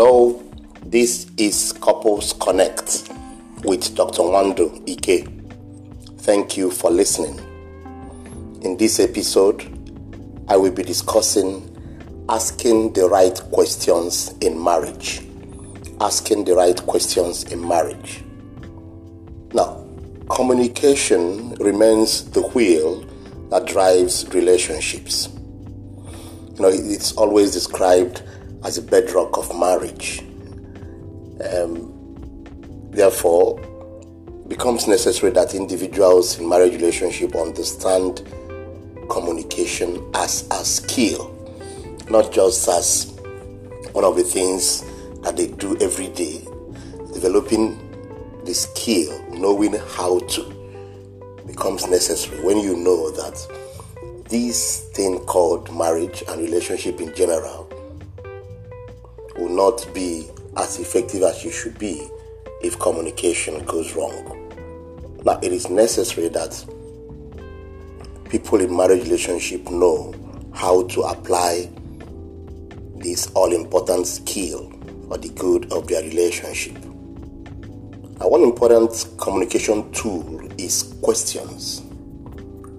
Hello, this is Couples Connect with Dr. Wando Ike. Thank you for listening. In this episode, I will be discussing asking the right questions in marriage. Asking the right questions in marriage. Now, communication remains the wheel that drives relationships. You know, it's always described as a bedrock of marriage. Um, therefore, becomes necessary that individuals in marriage relationship understand communication as a skill, not just as one of the things that they do every day. Developing the skill, knowing how to, becomes necessary when you know that this thing called marriage and relationship in general will not be as effective as you should be if communication goes wrong. Now, it is necessary that people in marriage relationship know how to apply this all important skill for the good of their relationship. Now, one important communication tool is questions.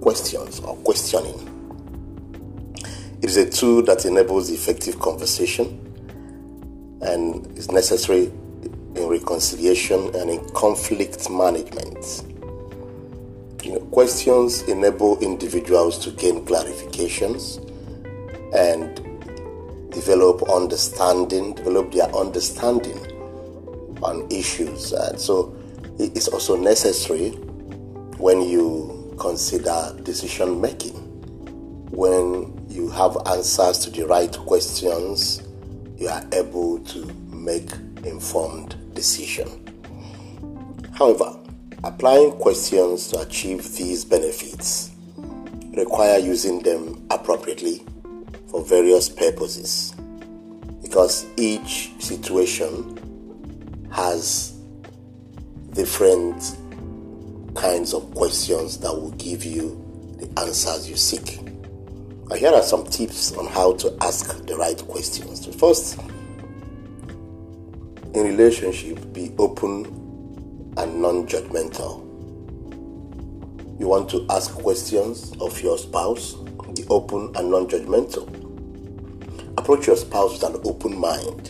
Questions or questioning. It is a tool that enables effective conversation and is necessary in reconciliation and in conflict management. You know, questions enable individuals to gain clarifications and develop understanding, develop their understanding on issues. And so it's also necessary when you consider decision making, when you have answers to the right questions you are able to make informed decision. However, applying questions to achieve these benefits require using them appropriately for various purposes because each situation has different kinds of questions that will give you the answers you seek. Here are some tips on how to ask the right questions. First, in relationship, be open and non-judgmental. You want to ask questions of your spouse, be open and non-judgmental. Approach your spouse with an open mind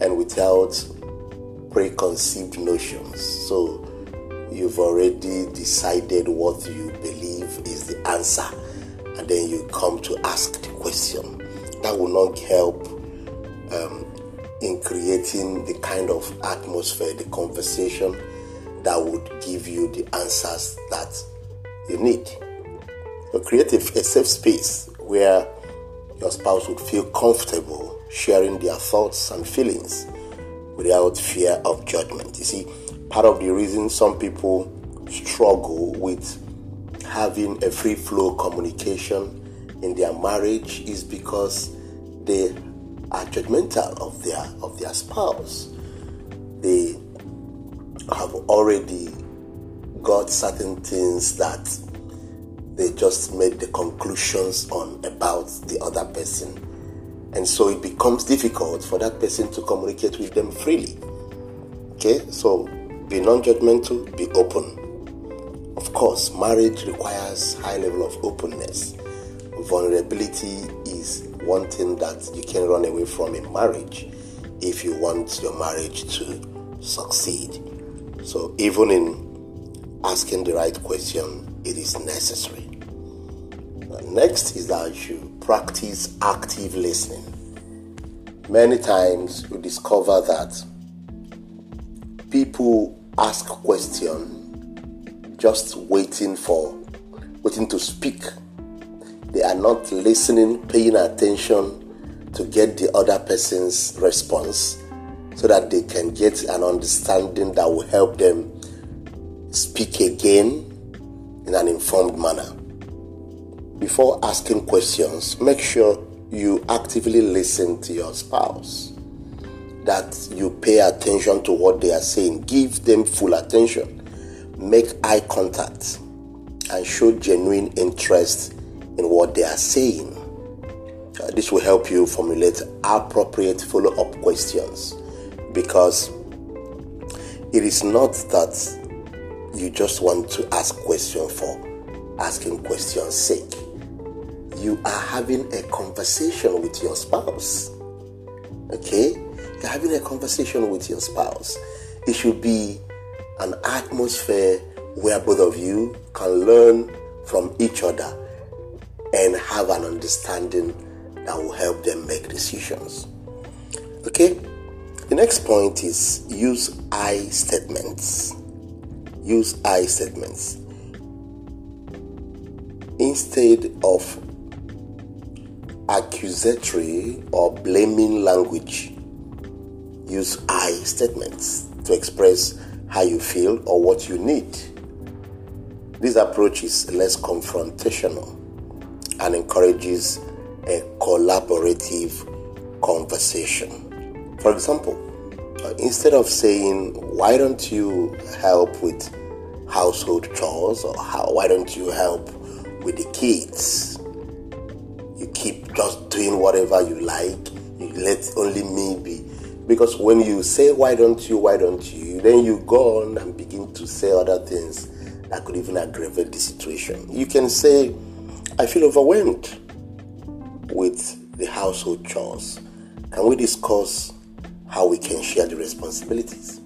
and without preconceived notions. So you've already decided what you believe is the answer and then you come to ask the question. That will not help um, in creating the kind of atmosphere, the conversation that would give you the answers that you need. So create a, a safe space where your spouse would feel comfortable sharing their thoughts and feelings without fear of judgment. You see, part of the reason some people struggle with having a free flow communication in their marriage is because they are judgmental of their of their spouse. They have already got certain things that they just made the conclusions on about the other person. And so it becomes difficult for that person to communicate with them freely. Okay, so be non-judgmental, be open of course, marriage requires high level of openness. Vulnerability is one thing that you can run away from in marriage if you want your marriage to succeed. So even in asking the right question, it is necessary. Uh, next is that you practice active listening. Many times you discover that people ask questions just waiting for, waiting to speak. They are not listening, paying attention to get the other person's response so that they can get an understanding that will help them speak again in an informed manner. Before asking questions, make sure you actively listen to your spouse, that you pay attention to what they are saying, give them full attention make eye contact and show genuine interest in what they are saying. Uh, this will help you formulate appropriate follow up questions because it is not that you just want to ask questions for asking questions sake. You are having a conversation with your spouse. Okay? You're having a conversation with your spouse. It should be an atmosphere where both of you can learn from each other and have an understanding that will help them make decisions. Okay? The next point is use I statements. Use I statements. Instead of accusatory or blaming language, use I statements to express how you feel or what you need. This approach is less confrontational and encourages a collaborative conversation. For example, uh, instead of saying, Why don't you help with household chores or why don't you help with the kids? You keep just doing whatever you like, you let only me be. Because when you say, Why don't you, why don't you, then you go on and begin to say other things that could even aggravate the situation. You can say, I feel overwhelmed with the household chores. Can we discuss how we can share the responsibilities?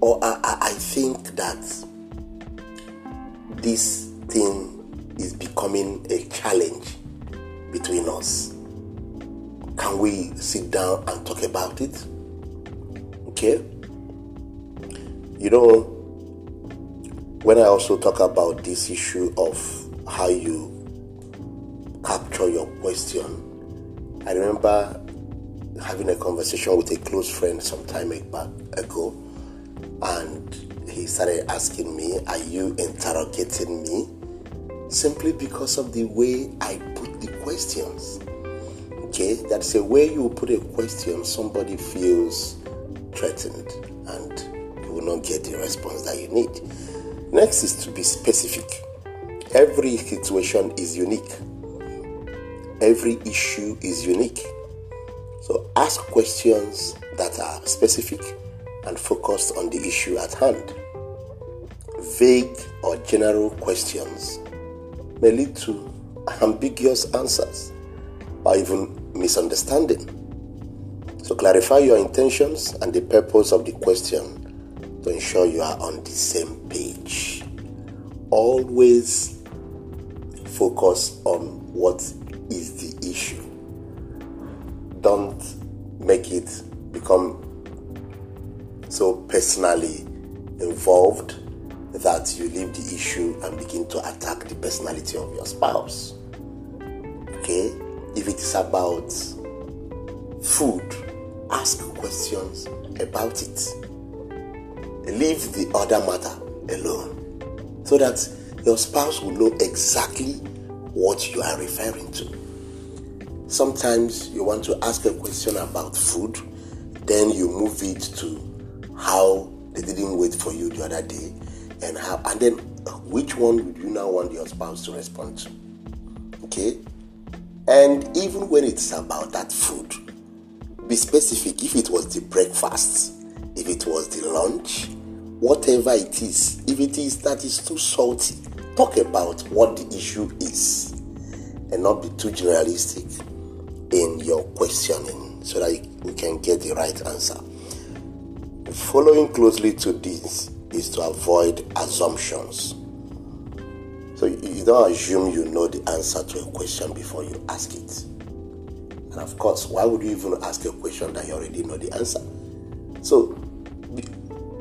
Or I, I think that this thing is becoming a challenge between us. Can we sit down and talk about it? Okay? You know, when I also talk about this issue of how you capture your question. I remember having a conversation with a close friend some time ago, and he started asking me, Are you interrogating me? Simply because of the way I put the questions. Okay, that's a way you put a question, somebody feels threatened and you will not get the response that you need. Next is to be specific. Every situation is unique, every issue is unique. So ask questions that are specific and focused on the issue at hand. Vague or general questions may lead to ambiguous answers or even misunderstanding. So clarify your intentions and the purpose of the question to ensure you are on the same page. Always focus on what is the issue. Don't make it become so personally involved that you leave the issue and begin to attack the personality of your spouse. Okay? It is about food, ask questions about it. Leave the other matter alone so that your spouse will know exactly what you are referring to. Sometimes you want to ask a question about food, then you move it to how they didn't wait for you the other day, and how, and then which one would you now want your spouse to respond to? Okay, and even when it's about that food, be specific. If it was the breakfast, if it was the lunch, whatever it is, if it is that is too salty, talk about what the issue is and not be too generalistic in your questioning so that we can get the right answer. Following closely to this is to avoid assumptions. So you don't assume you know the answer to a question before you ask it. And of course, why would you even ask a question that you already know the answer? So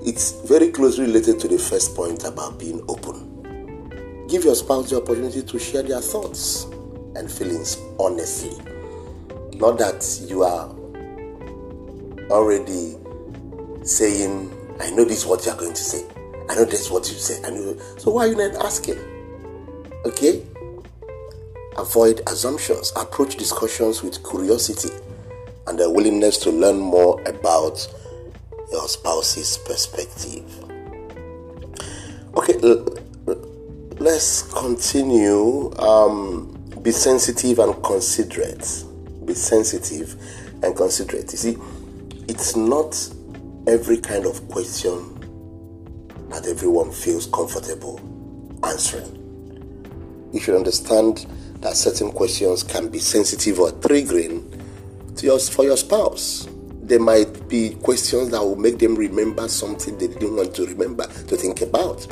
it's very closely related to the first point about being open. Give your spouse the opportunity to share their thoughts and feelings honestly. Not that you are already saying, I know this is what you are going to say. I know this is what you say. I know. So why are you not asking? Okay? Avoid assumptions. Approach discussions with curiosity and a willingness to learn more about your spouse's perspective. Okay, let's continue. Um, Be sensitive and considerate. Be sensitive and considerate. You see, it's not every kind of question that everyone feels comfortable answering. You should understand that certain questions can be sensitive or triggering to your, for your spouse. There might be questions that will make them remember something they didn't want to remember, to think about.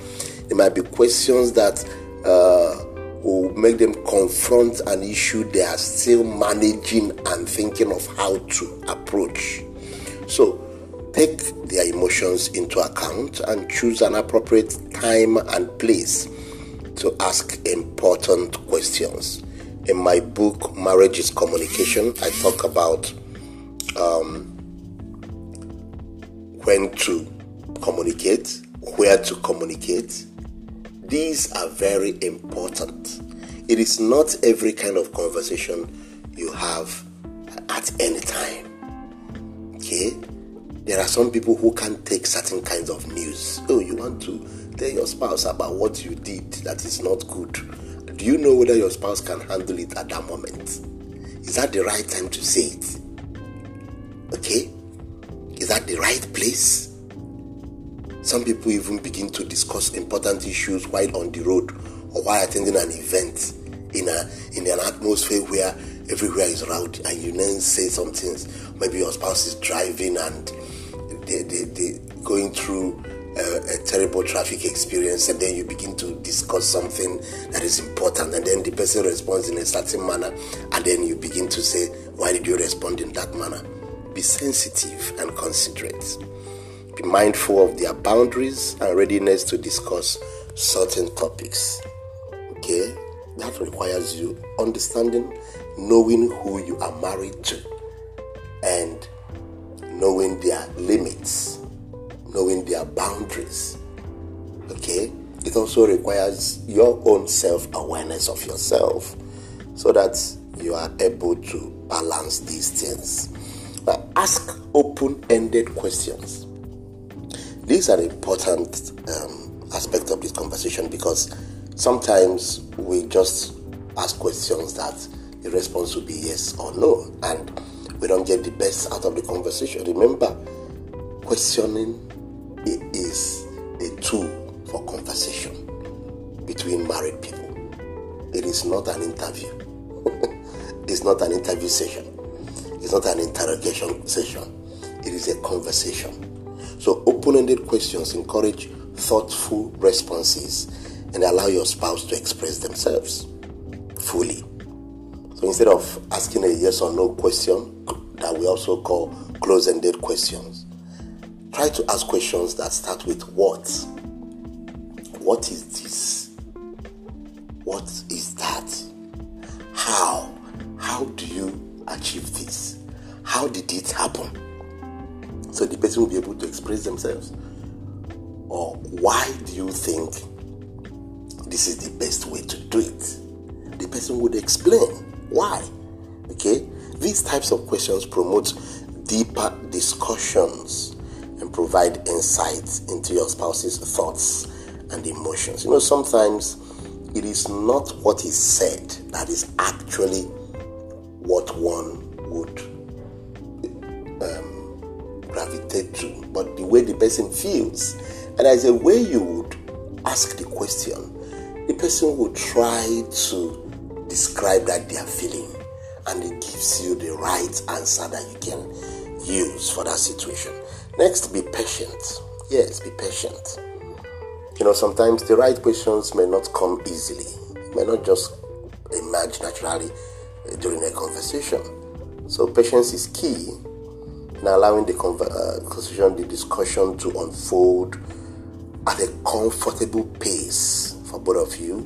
There might be questions that uh, will make them confront an issue they are still managing and thinking of how to approach. So, take their emotions into account and choose an appropriate time and place to ask important questions. In my book, Marriage is Communication, I talk about um, when to communicate, where to communicate. These are very important. It is not every kind of conversation you have at any time. Okay? There are some people who can't take certain kinds of news. Oh, you want to tell your spouse about what you did that is not good. Do you know whether your spouse can handle it at that moment? Is that the right time to say it? Okay? Is that the right place? Some people even begin to discuss important issues while on the road or while attending an event in a in an atmosphere where everywhere is rowdy and you then say some things. Maybe your spouse is driving and they, they, they going through a, a, terrible traffic experience and then you begin to discuss something that is important and then the person responds in a certain manner and then you begin to say why did you respond in that manner? Be sensitive and considerate. Be mindful of their boundaries and readiness to discuss certain topics okay? That requires you understanding knowing who you are married to and knowing their limits knowing their boundaries. Okay? It also requires your own self awareness of yourself so that you are able to balance these things. Now, ask open ended questions. These are important um, aspect of this conversation because sometimes we just ask questions that the response will be yes or no, and we don't get the best out of the conversation. Remember, questioning It is not an interview. it's not an interview session. It's not an interrogation session. It is a conversation. So, open ended questions encourage thoughtful responses and allow your spouse to express themselves fully. So, instead of asking a yes or no question that we also call close ended questions, Try to ask questions that start with what. What is this? What is that? How? How do you achieve this? How did it happen? So the person will be able to express themselves. Or why do you think this is the best way to do it? The person would explain why. Okay? These types of questions promote deeper discussions and provide insights into your spouse's thoughts and emotions. You know, sometimes it is not what is said that is actually what one would um, gravitate to, but the way the person feels. And as a way you would ask the question, the person will try to describe that they are feeling, and it gives you the right answer that you can use for that situation. Next, be patient. Yes, be patient. You know, sometimes the right questions may not come easily, may not just emerge naturally uh, during a conversation. So, patience is key in allowing the uh, conversation, the discussion to unfold at a comfortable pace for both of you.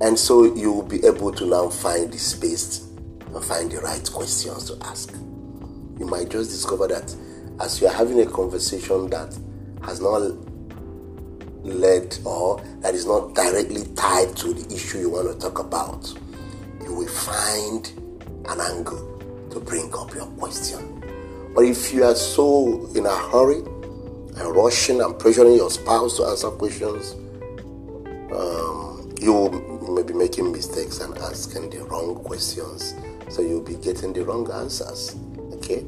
And so you will be able to now find the space and find the right questions to ask. You might just discover that as you are having a conversation that has not led or that is not directly tied to the issue you want to talk about, you will find an angle to bring up your question. But if you are so in a hurry and rushing and pressuring your spouse to answer questions, um, you may be making mistakes and asking the wrong questions. So you'll be getting the wrong answers. Okay?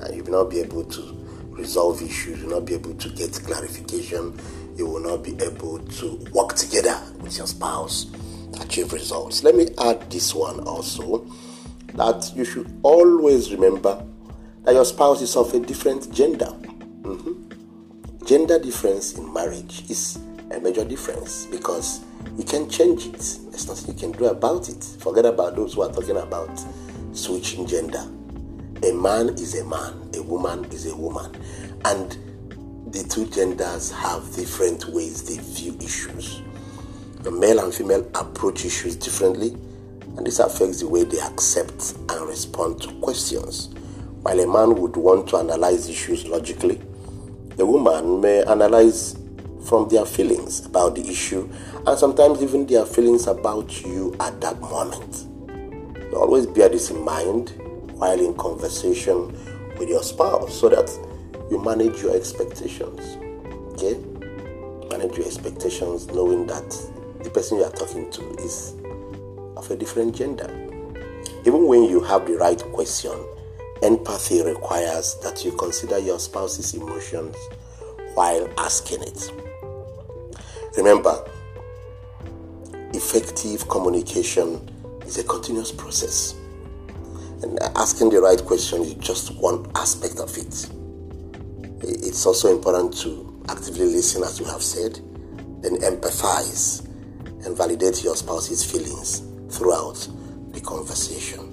And you will not be able to resolve issues, you will not be able to get clarification, you will not be able to work together with your spouse to achieve results. Let me add this one also that you should always remember that your spouse is of a different gender. Mm-hmm. Gender difference in marriage is a major difference because you can change it. There's nothing you can do about it. Forget about those who are talking about switching gender. A man is a man, a woman is a woman. And the two genders have different ways they view issues. The male and female approach issues differently, and this affects the way they accept and respond to questions. While a man would want to analyze issues logically, the woman may analyze from their feelings about the issue and sometimes even their feelings about you at that moment. Always bear this in mind while in conversation with your spouse so that you manage your expectations. Okay? Manage your expectations knowing that the person you are talking to is of a different gender. Even when you have the right question, empathy requires that you consider your spouse's emotions while asking it. Remember, effective communication is a continuous process. And asking the right question is just one aspect of it. It's also important to actively listen, as we have said, then empathize and validate your spouse's feelings throughout the conversation.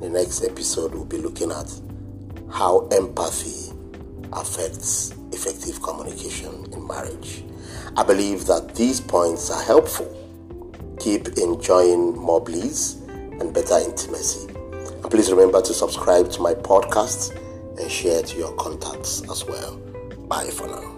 The next episode, we'll be looking at how empathy affects effective communication in marriage. I believe that these points are helpful. Keep enjoying more bliss and better intimacy. And please remember to subscribe to my podcast and share to your contacts as well. Bye for now.